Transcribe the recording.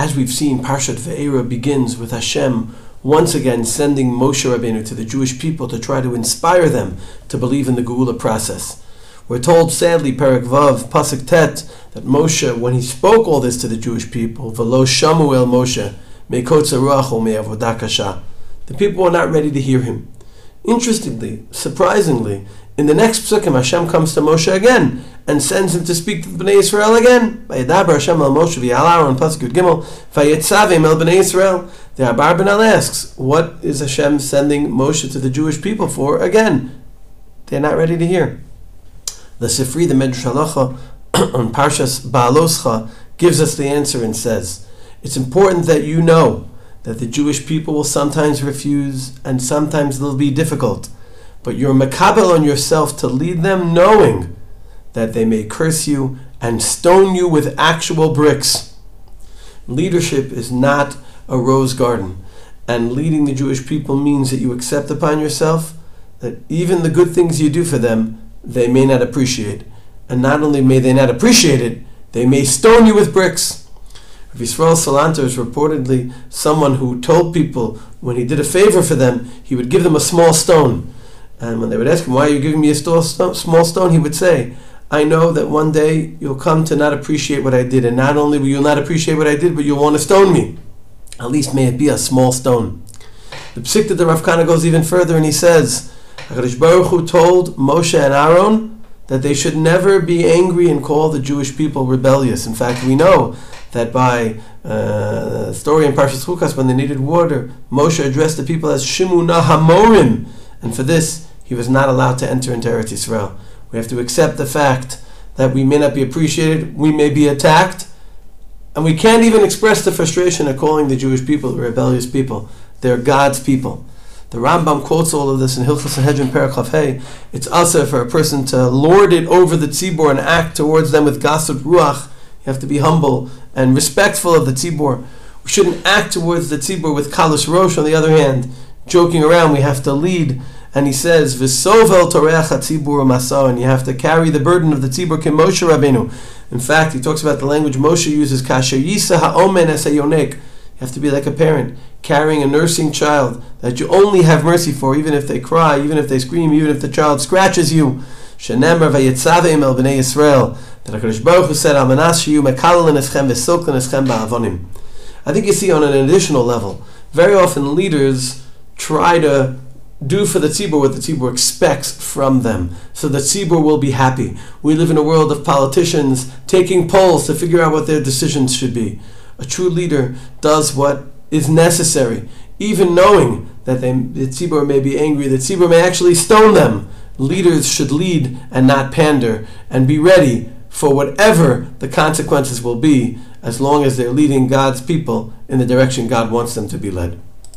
As we've seen, Parshat Ve'era begins with Hashem once again sending Moshe Rabbeinu to the Jewish people to try to inspire them to believe in the Geula process. We're told, sadly, Perak Vav, Pasuk Tet, that Moshe, when he spoke all this to the Jewish people, Velo Shamu El Moshe, Mekotza Ruacho Me'avodakasha, the people were not ready to hear him. Interestingly, surprisingly, in the next psukim, Hashem comes to Moshe again and sends him to speak to the Bnei Israel again. Vayedaber Hashem el Moshe v'yal on Pasuk Yud Gimel vayetzavim el Bnei Israel. The Abarbanel asks, what is Hashem sending Moshe to the Jewish people for again? They're not ready to hear. The Sifri, the Medrash Halacha, on Parshas Baaloscha, gives us the answer and says, it's important that you know that the Jewish people will sometimes refuse and sometimes they'll be difficult but you're makabel on yourself to lead them knowing that they may curse you and stone you with actual bricks. Leadership is not a rose garden, and leading the Jewish people means that you accept upon yourself that even the good things you do for them, they may not appreciate. And not only may they not appreciate it, they may stone you with bricks. Yisrael Salanter is reportedly someone who told people when he did a favor for them, he would give them a small stone. Um, and when they would ask him, Why are you giving me a small stone? he would say, I know that one day you'll come to not appreciate what I did, and not only will you not appreciate what I did, but you'll want to stone me. At least may it be a small stone. The Psikta the Rav Kana goes even further and he says, HaKadosh Baruch Hu told Moshe and Aaron that they should never be angry and call the Jewish people rebellious. In fact, we know that by uh, story in Parshas Chukas, when they needed water, Moshe addressed the people as Shimuna Hamorim, and for this he was not allowed to enter into Eretz Yisrael. We have to accept the fact that we may not be appreciated, we may be attacked, and we can't even express the frustration of calling the Jewish people the rebellious people. They're God's people. The Rambam quotes all of this in Hilchas Sanhedrin Parachav Hey. It's also for a person to lord it over the tzibor and act towards them with gasut ruach. You have to be humble and respectful of the tzibor. We shouldn't act towards the tzibor with kalas rosh. On the other hand, joking around, we have to lead and he says, "V'sovel toreach hatzibur masa," and you have to carry the burden of the tzibur Moshe Rabbeinu. In fact, he talks about the language Moshe uses, "Kasher yisa ha'omen esayonek." Have to be like a parent carrying a nursing child that you only have mercy for, even if they cry, even if they scream, even if the child scratches you. Shenemar el bnei Yisrael. That Hakadosh Baruch Hu said, "Amanas shiyu mekalin eschem v'silkin eschem ba'avonim." I think you see on an additional level, very often leaders try to do for the tzibur what the tzibur expects from them, so the tzibur will be happy. We live in a world of politicians taking polls to figure out what their decisions should be. A true leader does what is necessary, even knowing that they, the tzibur may be angry, the tzibur may actually stone them. Leaders should lead and not pander, and be ready for whatever the consequences will be, as long as they're leading God's people in the direction God wants them to be led.